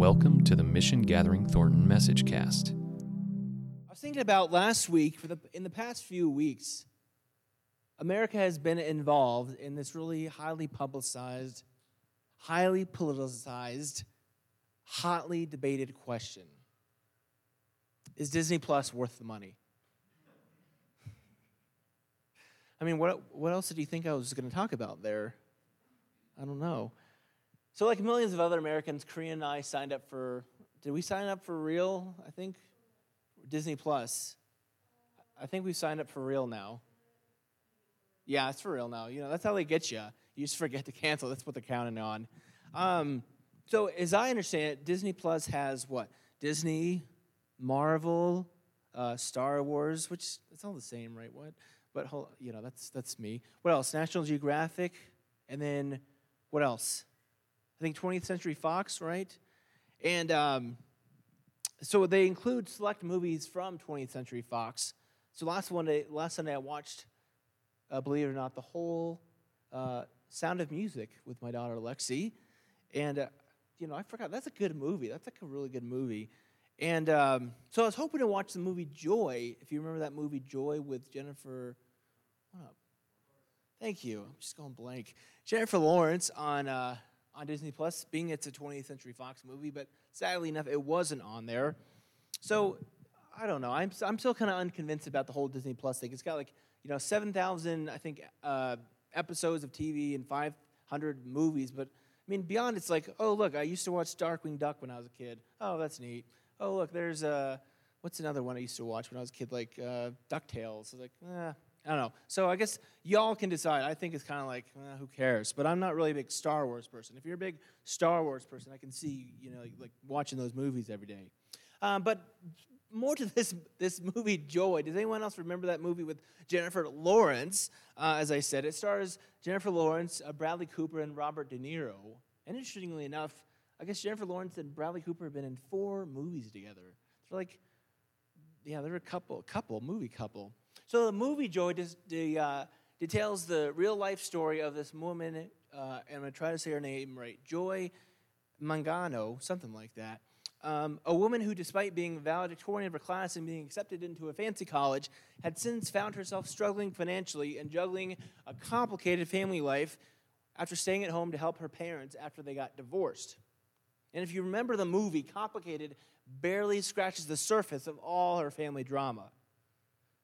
Welcome to the Mission Gathering Thornton Message Cast. I was thinking about last week, for the, in the past few weeks, America has been involved in this really highly publicized, highly politicized, hotly debated question Is Disney Plus worth the money? I mean, what, what else did you think I was going to talk about there? I don't know. So, like millions of other Americans, Korean and I signed up for. Did we sign up for real? I think Disney Plus. I think we signed up for real now. Yeah, it's for real now. You know, that's how they get you. You just forget to cancel. That's what they're counting on. Um, so, as I understand it, Disney Plus has what? Disney, Marvel, uh, Star Wars, which it's all the same, right? What? But you know, that's that's me. What else? National Geographic, and then what else? I think 20th Century Fox, right? And um, so they include select movies from 20th Century Fox. So last one day, last Sunday, I watched, uh, believe it or not, the whole uh, Sound of Music with my daughter Lexi, and uh, you know I forgot that's a good movie. That's like a really good movie. And um, so I was hoping to watch the movie Joy. If you remember that movie Joy with Jennifer, what up? Thank you. I'm just going blank. Jennifer Lawrence on uh, on Disney Plus, being it's a 20th Century Fox movie, but sadly enough, it wasn't on there. So I don't know. I'm I'm still kind of unconvinced about the whole Disney Plus thing. It's got like you know 7,000 I think uh, episodes of TV and 500 movies, but I mean beyond it's like oh look, I used to watch Darkwing Duck when I was a kid. Oh that's neat. Oh look, there's uh, what's another one I used to watch when I was a kid like uh, Ducktales. Like eh, I don't know. So I guess y'all can decide. I think it's kind of like, eh, who cares? But I'm not really a big Star Wars person. If you're a big Star Wars person, I can see, you know, like watching those movies every day. Um, but more to this this movie, Joy. Does anyone else remember that movie with Jennifer Lawrence? Uh, as I said, it stars Jennifer Lawrence, uh, Bradley Cooper, and Robert De Niro. And interestingly enough, I guess Jennifer Lawrence and Bradley Cooper have been in four movies together. They're like, yeah, they're a couple, couple, movie couple. So the movie Joy uh, details the real life story of this woman, uh, and I'm going to try to say her name right, Joy Mangano, something like that. Um, a woman who, despite being valedictorian of her class and being accepted into a fancy college, had since found herself struggling financially and juggling a complicated family life after staying at home to help her parents after they got divorced. And if you remember the movie, Complicated barely scratches the surface of all her family drama.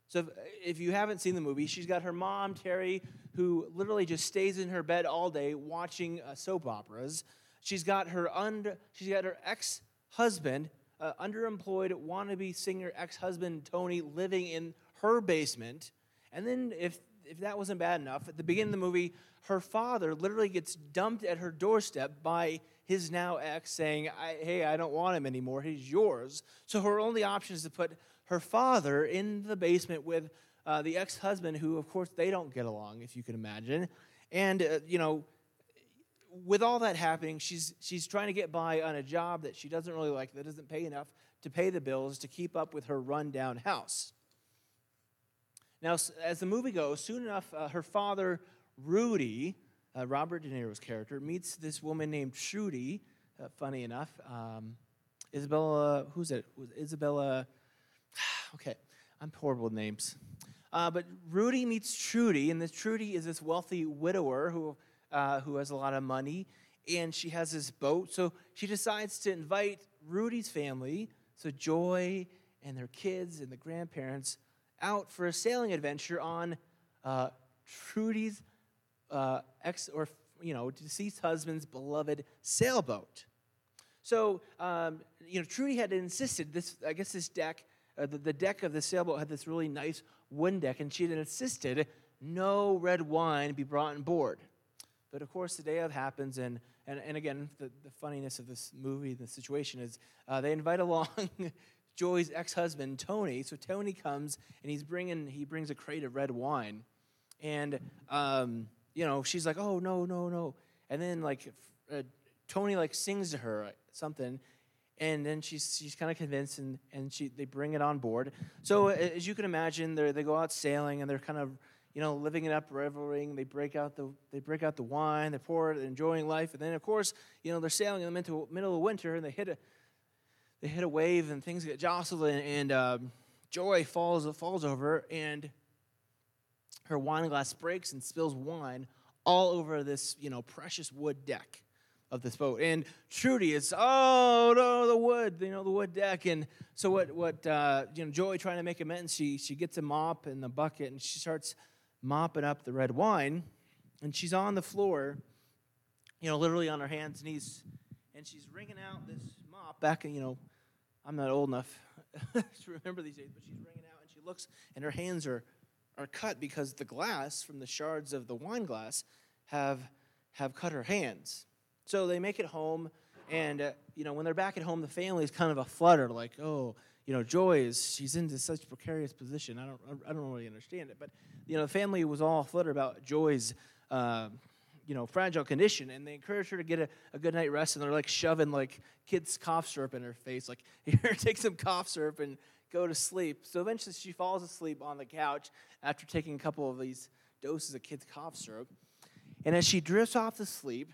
So if, if, you haven't seen the movie, she's got her mom, Terry, who literally just stays in her bed all day watching uh, soap operas. She's got her under, she's got her ex-husband, uh, underemployed wannabe singer ex-husband Tony living in her basement. And then if if that wasn't bad enough, at the beginning of the movie, her father literally gets dumped at her doorstep by his now ex saying, Hey, I don't want him anymore. He's yours. So her only option is to put her father in the basement with uh, the ex husband, who, of course, they don't get along, if you can imagine. And, uh, you know, with all that happening, she's, she's trying to get by on a job that she doesn't really like, that doesn't pay enough to pay the bills to keep up with her rundown house. Now, as the movie goes, soon enough, uh, her father, Rudy, uh, Robert De Niro's character, meets this woman named Trudy. Uh, funny enough, um, Isabella, who's it? Was Isabella okay, I'm horrible with names. Uh, but Rudy meets Trudy, and this Trudy is this wealthy widower who, uh, who has a lot of money, and she has this boat. So she decides to invite Rudy's family, so Joy and their kids and the grandparents, out for a sailing adventure on uh, Trudy's uh, ex or you know deceased husband's beloved sailboat. So um, you know Trudy had insisted this. I guess this deck uh, the, the, deck of the sailboat had this really nice wooden deck, and she had insisted no red wine be brought on board. But of course, the day of happens, and, and, and again, the, the funniness of this movie, the situation is uh, they invite along Joy's ex-husband, Tony. So Tony comes, and he's bringing, he brings a crate of red wine. And, um, you know, she's like, oh, no, no, no. And then, like, uh, Tony, like, sings to her something, and then she's, she's kind of convinced and, and she, they bring it on board. So as you can imagine they they go out sailing and they're kind of you know, living it up, reveling. They break out the they break out the wine, they pour it, enjoying life, and then of course, you know, they're sailing in the middle, middle of winter, and they hit a they hit a wave, and things get jostled, and, and um, Joy falls falls over, and her wine glass breaks and spills wine all over this you know precious wood deck of this boat. And Trudy is, oh no, the wood, you know, the wood deck. And so what? What? Uh, you know, Joy trying to make amends. She she gets a mop and the bucket, and she starts mopping up the red wine, and she's on the floor, you know, literally on her hands and knees, and she's wringing out this mop back. in, You know, I'm not old enough to remember these days, but she's wringing out, and she looks, and her hands are are cut because the glass from the shards of the wine glass have have cut her hands. So they make it home, and uh, you know when they're back at home, the family is kind of a flutter, like, oh, you know, Joy is she's into such precarious position. I don't I don't really understand it, but you know, the family was all flutter about Joy's. Uh, you know, fragile condition, and they encourage her to get a, a good night rest, and they're like shoving like kids' cough syrup in her face, like here, take some cough syrup and go to sleep. So eventually, she falls asleep on the couch after taking a couple of these doses of kids' cough syrup, and as she drifts off to sleep,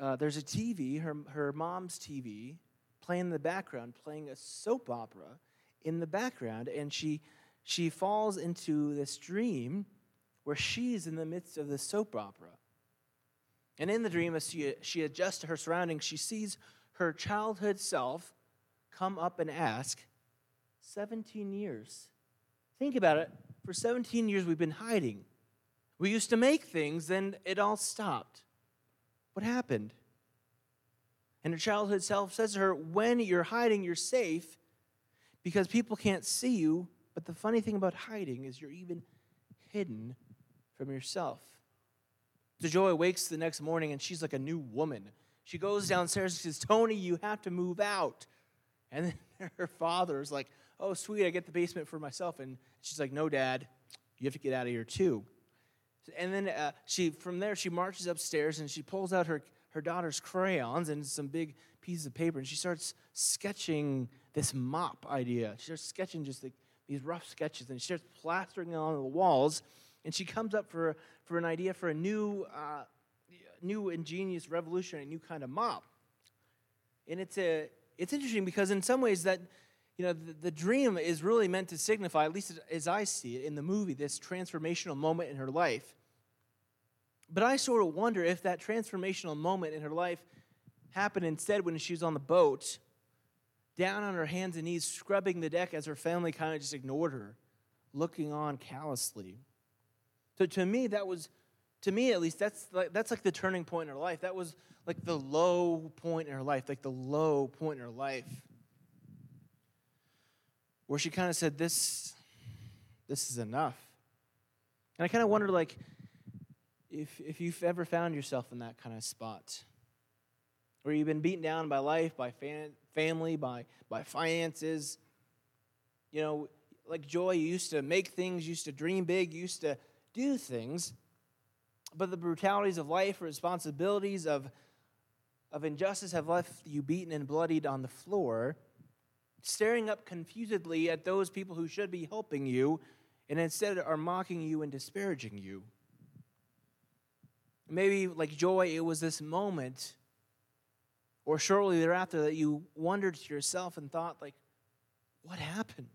uh, there's a TV, her, her mom's TV, playing in the background, playing a soap opera in the background, and she, she falls into this dream where she's in the midst of the soap opera. And in the dream, as she, she adjusts to her surroundings, she sees her childhood self come up and ask, 17 years. Think about it. For 17 years, we've been hiding. We used to make things, then it all stopped. What happened? And her childhood self says to her, When you're hiding, you're safe because people can't see you. But the funny thing about hiding is you're even hidden from yourself. So Joy wakes the next morning and she's like a new woman. She goes downstairs and says, Tony, you have to move out. And then her father is like, Oh, sweet, I get the basement for myself. And she's like, No, dad, you have to get out of here too. And then uh, she, from there, she marches upstairs and she pulls out her, her daughter's crayons and some big pieces of paper and she starts sketching this mop idea. She starts sketching just the, these rough sketches and she starts plastering it on the walls. And she comes up for, for an idea for a new, uh, new ingenious, revolutionary, new kind of mop. And it's, a, it's interesting because in some ways that you know, the, the, dream is really meant to signify, at least as I see it in the movie, this transformational moment in her life. But I sort of wonder if that transformational moment in her life happened instead when she was on the boat, down on her hands and knees, scrubbing the deck as her family kind of just ignored her, looking on callously. So to me, that was, to me at least, that's like, that's like the turning point in her life. That was like the low point in her life, like the low point in her life where she kind of said, This, this is enough. And I kind of wondered, like, if, if you've ever found yourself in that kind of spot, where you've been beaten down by life, by fan, family, by, by finances, you know, like Joy, you used to make things, used to dream big, used to do things, but the brutalities of life, responsibilities of, of injustice have left you beaten and bloodied on the floor staring up confusedly at those people who should be helping you and instead are mocking you and disparaging you. Maybe, like joy, it was this moment, or shortly thereafter, that you wondered to yourself and thought, like, what happened?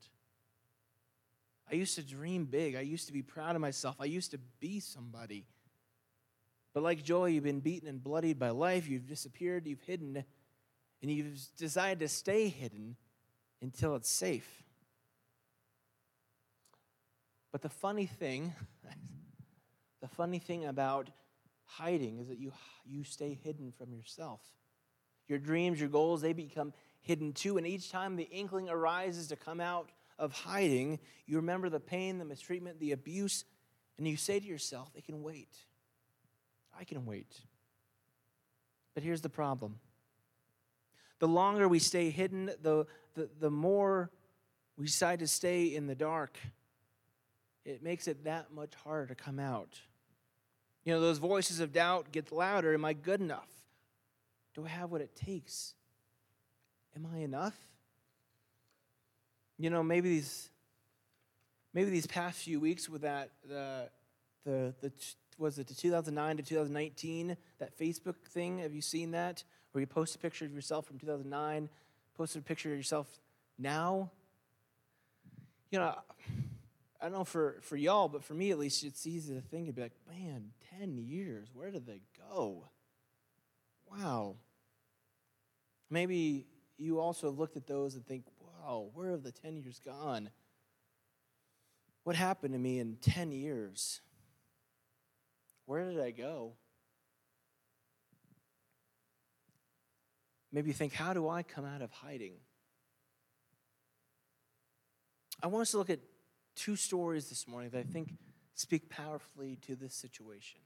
I used to dream big. I used to be proud of myself. I used to be somebody. But like joy, you've been beaten and bloodied by life. You've disappeared. You've hidden. And you've decided to stay hidden until it's safe. But the funny thing, the funny thing about hiding is that you, you stay hidden from yourself. Your dreams, your goals, they become hidden too. And each time the inkling arises to come out of hiding, you remember the pain, the mistreatment, the abuse, and you say to yourself, they can wait. I can wait. But here's the problem the longer we stay hidden, the, the, the more we decide to stay in the dark. It makes it that much harder to come out. You know, those voices of doubt get louder. Am I good enough? Do I have what it takes? Am I enough? You know, maybe these maybe these past few weeks with that the the, the was it the 2009 to 2019 that Facebook thing? Have you seen that? Where you post a picture of yourself from 2009, post a picture of yourself now. You know, I don't know for, for y'all, but for me at least, it's easy to think and be like, man, 10 years, where did they go? Wow. Maybe you also looked at those and think, wow, where have the 10 years gone? What happened to me in 10 years? Where did I go? Maybe you think, how do I come out of hiding? I want us to look at two stories this morning that I think speak powerfully to this situation.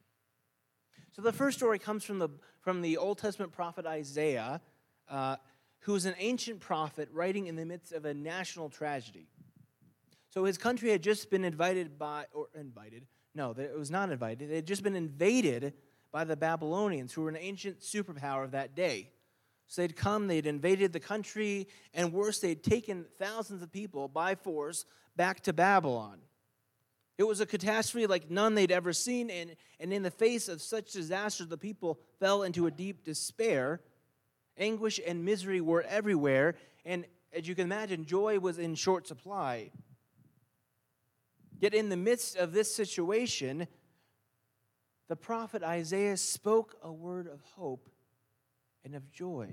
So the first story comes from the, from the Old Testament prophet Isaiah, uh, was an ancient prophet writing in the midst of a national tragedy. So his country had just been invited by, or invited, no, it was not invited. They had just been invaded by the Babylonians, who were an ancient superpower of that day. So they'd come, they'd invaded the country, and worse, they'd taken thousands of people by force back to Babylon. It was a catastrophe like none they'd ever seen, and, and in the face of such disaster, the people fell into a deep despair. Anguish and misery were everywhere, and as you can imagine, joy was in short supply. Yet, in the midst of this situation, the prophet Isaiah spoke a word of hope and of joy.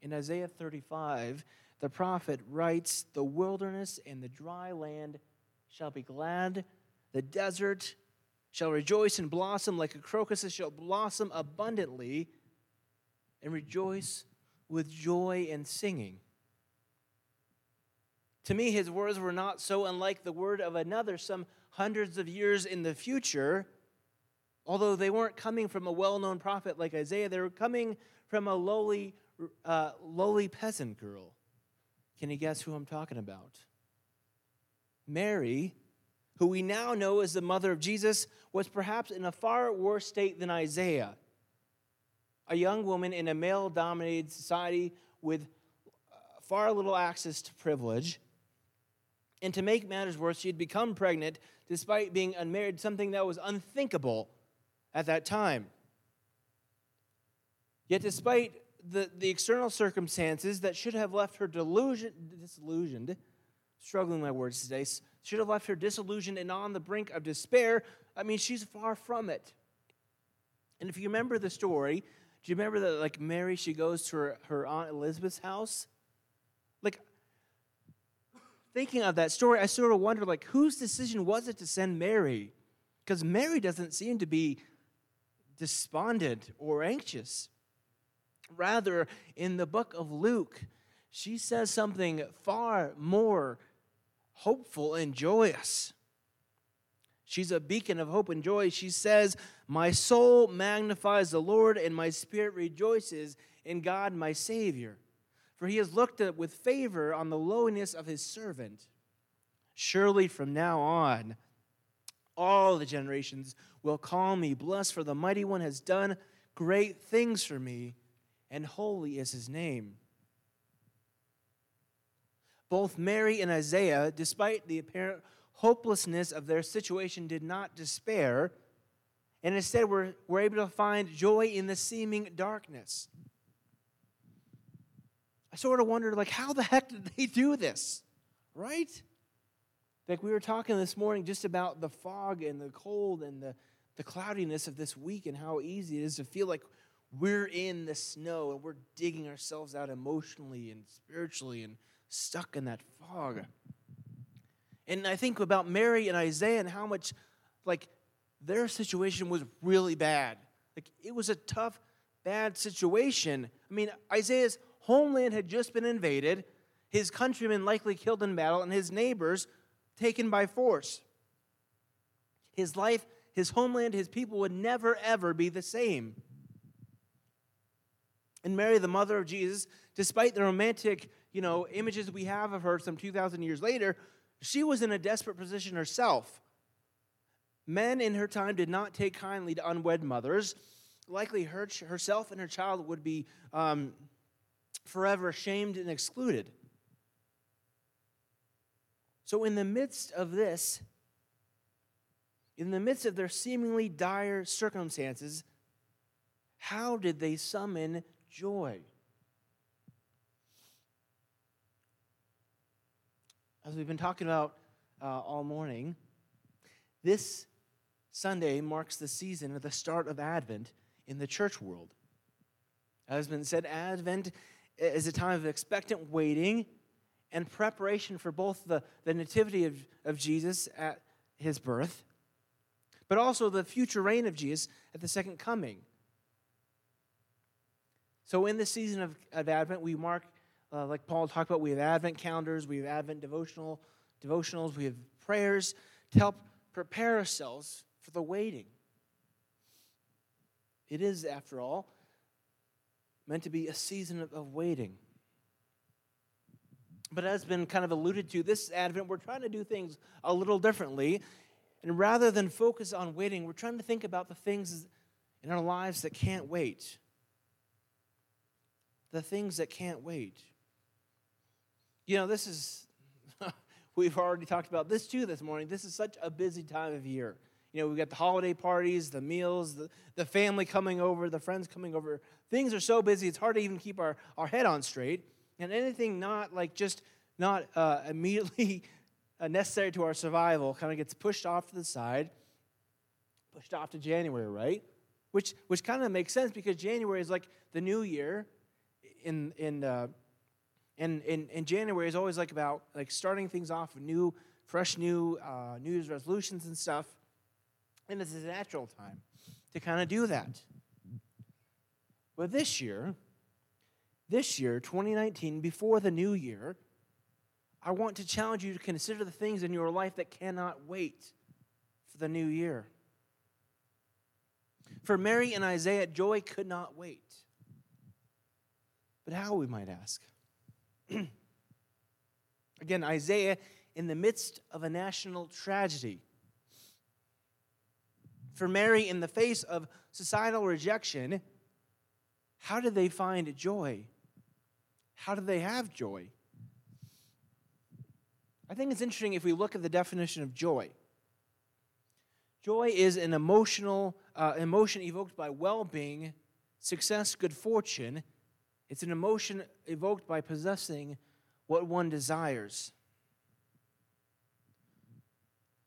In Isaiah 35, the prophet writes, The wilderness and the dry land shall be glad, the desert shall rejoice and blossom like a crocus, it shall blossom abundantly and rejoice with joy and singing. To me, his words were not so unlike the word of another some hundreds of years in the future. Although they weren't coming from a well known prophet like Isaiah, they were coming from a lowly, uh, lowly peasant girl. Can you guess who I'm talking about? Mary, who we now know as the mother of Jesus, was perhaps in a far worse state than Isaiah. A young woman in a male dominated society with uh, far little access to privilege. And to make matters worse, she had become pregnant despite being unmarried, something that was unthinkable at that time. Yet, despite the, the external circumstances that should have left her delusion, disillusioned, struggling my words today, should have left her disillusioned and on the brink of despair, I mean, she's far from it. And if you remember the story, do you remember that, like, Mary, she goes to her, her Aunt Elizabeth's house? Like, thinking of that story, I sort of wonder, like, whose decision was it to send Mary? Because Mary doesn't seem to be despondent or anxious. Rather, in the book of Luke, she says something far more hopeful and joyous. She's a beacon of hope and joy. She says, My soul magnifies the Lord, and my spirit rejoices in God my Savior for he has looked with favor on the lowliness of his servant. Surely from now on, all the generations will call me blessed, for the mighty one has done great things for me, and holy is his name. Both Mary and Isaiah, despite the apparent hopelessness of their situation, did not despair, and instead were, were able to find joy in the seeming darkness. I sort of wondered, like, how the heck did they do this? Right? Like, we were talking this morning just about the fog and the cold and the, the cloudiness of this week and how easy it is to feel like we're in the snow and we're digging ourselves out emotionally and spiritually and stuck in that fog. And I think about Mary and Isaiah and how much, like, their situation was really bad. Like, it was a tough, bad situation. I mean, Isaiah's homeland had just been invaded, his countrymen likely killed in battle, and his neighbors taken by force. His life, his homeland, his people would never, ever be the same. And Mary, the mother of Jesus, despite the romantic, you know, images we have of her some 2,000 years later, she was in a desperate position herself. Men in her time did not take kindly to unwed mothers. Likely her, herself and her child would be um, forever shamed and excluded. So, in the midst of this, in the midst of their seemingly dire circumstances, how did they summon joy? As we've been talking about uh, all morning, this Sunday marks the season of the start of Advent in the church world. As has been said, Advent is a time of expectant waiting and preparation for both the, the nativity of, of Jesus at his birth, but also the future reign of Jesus at the second coming. So, in the season of, of Advent, we mark, uh, like Paul talked about, we have Advent calendars, we have Advent devotional devotionals, we have prayers to help prepare ourselves for the waiting. It is, after all, meant to be a season of, of waiting. But as been kind of alluded to, this Advent, we're trying to do things a little differently. And rather than focus on waiting, we're trying to think about the things in our lives that can't wait. The things that can't wait. You know, this is, we've already talked about this too this morning. This is such a busy time of year. You know, we've got the holiday parties, the meals, the, the family coming over, the friends coming over. Things are so busy, it's hard to even keep our, our head on straight. And anything not like just not uh, immediately uh, necessary to our survival kind of gets pushed off to the side, pushed off to January, right? Which, which kind of makes sense because January is like the new year. In, in, uh, and, in, in January is always like about like starting things off with new, fresh new uh, New Year's resolutions and stuff. And it's a natural time to kind of do that. But this year, this year, 2019, before the new year, I want to challenge you to consider the things in your life that cannot wait for the new year. For Mary and Isaiah, joy could not wait. But how, we might ask? Again, Isaiah, in the midst of a national tragedy. For Mary, in the face of societal rejection, how did they find joy? How do they have joy? I think it's interesting if we look at the definition of joy. Joy is an emotional uh, emotion evoked by well-being, success, good fortune. It's an emotion evoked by possessing what one desires.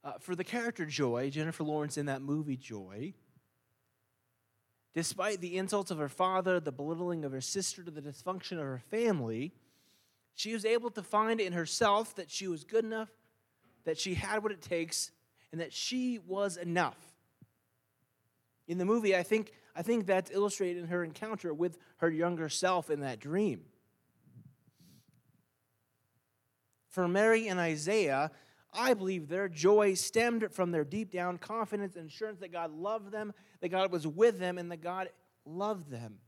Uh, for the character Joy, Jennifer Lawrence in that movie Joy, Despite the insults of her father, the belittling of her sister, the dysfunction of her family, she was able to find in herself that she was good enough, that she had what it takes, and that she was enough. In the movie, I think, I think that's illustrated in her encounter with her younger self in that dream. For Mary and Isaiah, I believe their joy stemmed from their deep down confidence and assurance that God loved them, that God was with them, and that God loved them.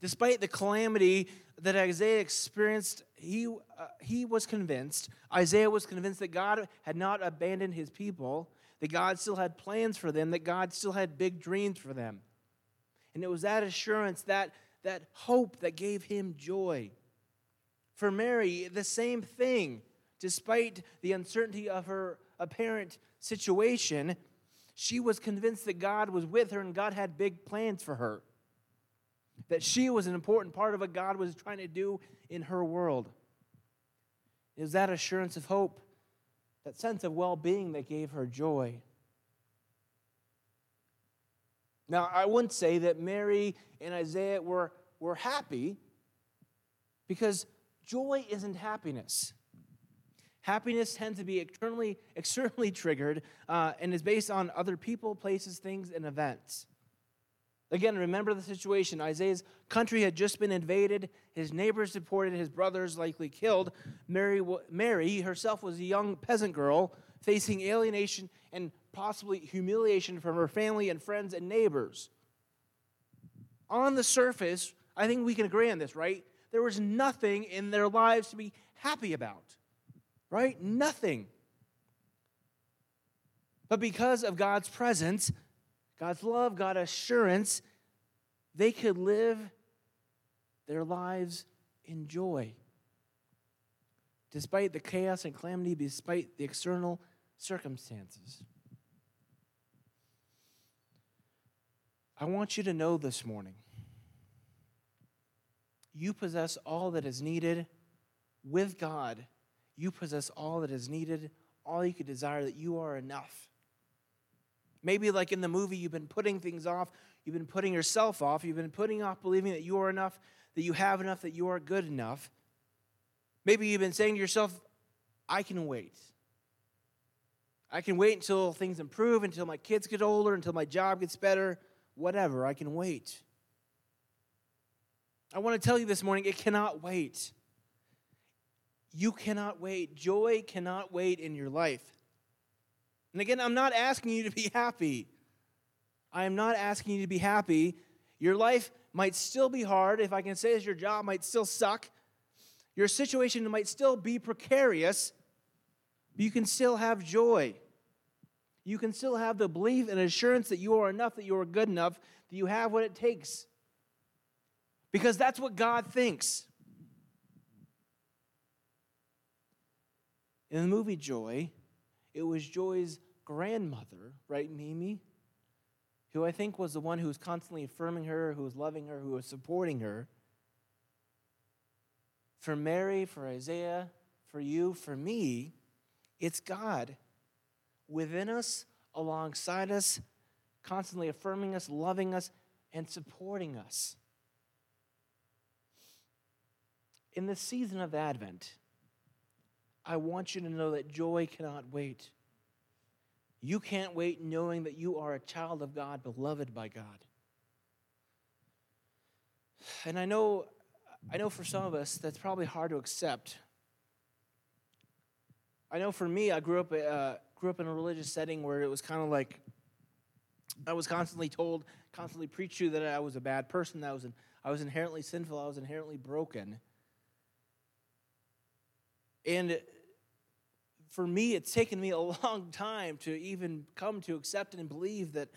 Despite the calamity that Isaiah experienced, he, uh, he was convinced, Isaiah was convinced that God had not abandoned his people, that God still had plans for them, that God still had big dreams for them. And it was that assurance, that, that hope that gave him joy. For Mary, the same thing. Despite the uncertainty of her apparent situation, she was convinced that God was with her and God had big plans for her. That she was an important part of what God was trying to do in her world. It was that assurance of hope, that sense of well being that gave her joy. Now, I wouldn't say that Mary and Isaiah were, were happy because joy isn't happiness. Happiness tends to be externally, externally triggered uh, and is based on other people, places, things, and events. Again, remember the situation. Isaiah's country had just been invaded, his neighbors deported, his brothers likely killed. Mary, Mary herself was a young peasant girl facing alienation and possibly humiliation from her family and friends and neighbors. On the surface, I think we can agree on this, right? There was nothing in their lives to be happy about right? Nothing. But because of God's presence, God's love, God's assurance, they could live their lives in joy. Despite the chaos and calamity, despite the external circumstances. I want you to know this morning you possess all that is needed with God you possess all that is needed, all you could desire, that you are enough. Maybe, like in the movie, you've been putting things off, you've been putting yourself off, you've been putting off believing that you are enough, that you have enough, that you are good enough. Maybe you've been saying to yourself, I can wait. I can wait until things improve, until my kids get older, until my job gets better, whatever. I can wait. I want to tell you this morning, it cannot wait. You cannot wait. Joy cannot wait in your life. And again, I'm not asking you to be happy. I am not asking you to be happy. Your life might still be hard. If I can say as your job might still suck. Your situation might still be precarious. But you can still have joy. You can still have the belief and assurance that you are enough, that you are good enough, that you have what it takes. Because that's what God thinks. In the movie Joy, it was Joy's grandmother, right, Mimi? Who I think was the one who was constantly affirming her, who was loving her, who was supporting her. For Mary, for Isaiah, for you, for me, it's God within us, alongside us, constantly affirming us, loving us, and supporting us. In the season of Advent, I want you to know that joy cannot wait. You can't wait knowing that you are a child of God, beloved by God. And I know, I know for some of us that's probably hard to accept. I know for me, I grew up, uh, grew up in a religious setting where it was kind of like I was constantly told, constantly preached to that I was a bad person, that I was, I was inherently sinful, I was inherently broken. And for me, it's taken me a long time to even come to accept and believe that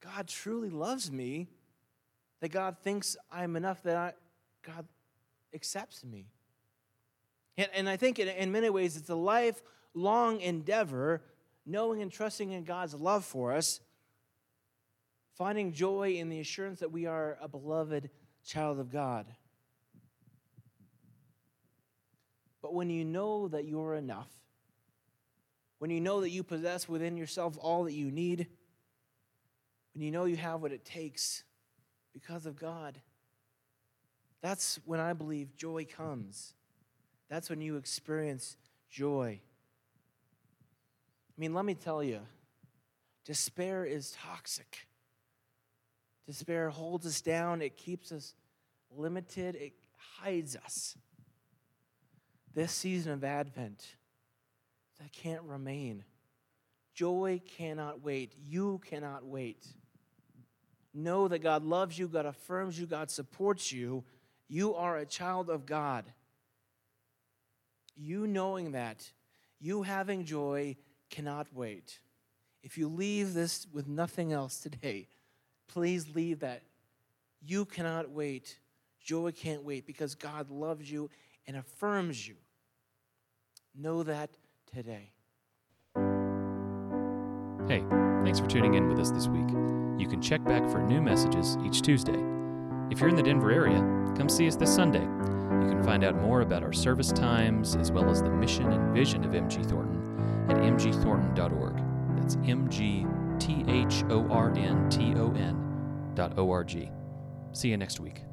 God truly loves me, that God thinks I'm enough, that I, God accepts me. And, and I think in, in many ways it's a lifelong endeavor, knowing and trusting in God's love for us, finding joy in the assurance that we are a beloved child of God. But when you know that you're enough, when you know that you possess within yourself all that you need, when you know you have what it takes because of God, that's when I believe joy comes. That's when you experience joy. I mean, let me tell you, despair is toxic. Despair holds us down, it keeps us limited, it hides us this season of Advent, that can't remain. Joy cannot wait. You cannot wait. Know that God loves you, God affirms you, God supports you. You are a child of God. You knowing that, you having joy, cannot wait. If you leave this with nothing else today, please leave that. You cannot wait. Joy can't wait because God loves you and affirms you. Know that today. Hey, thanks for tuning in with us this week. You can check back for new messages each Tuesday. If you're in the Denver area, come see us this Sunday. You can find out more about our service times as well as the mission and vision of MG Thornton at mgthornton.org. That's M G T H O R N T O N dot O R G. See you next week.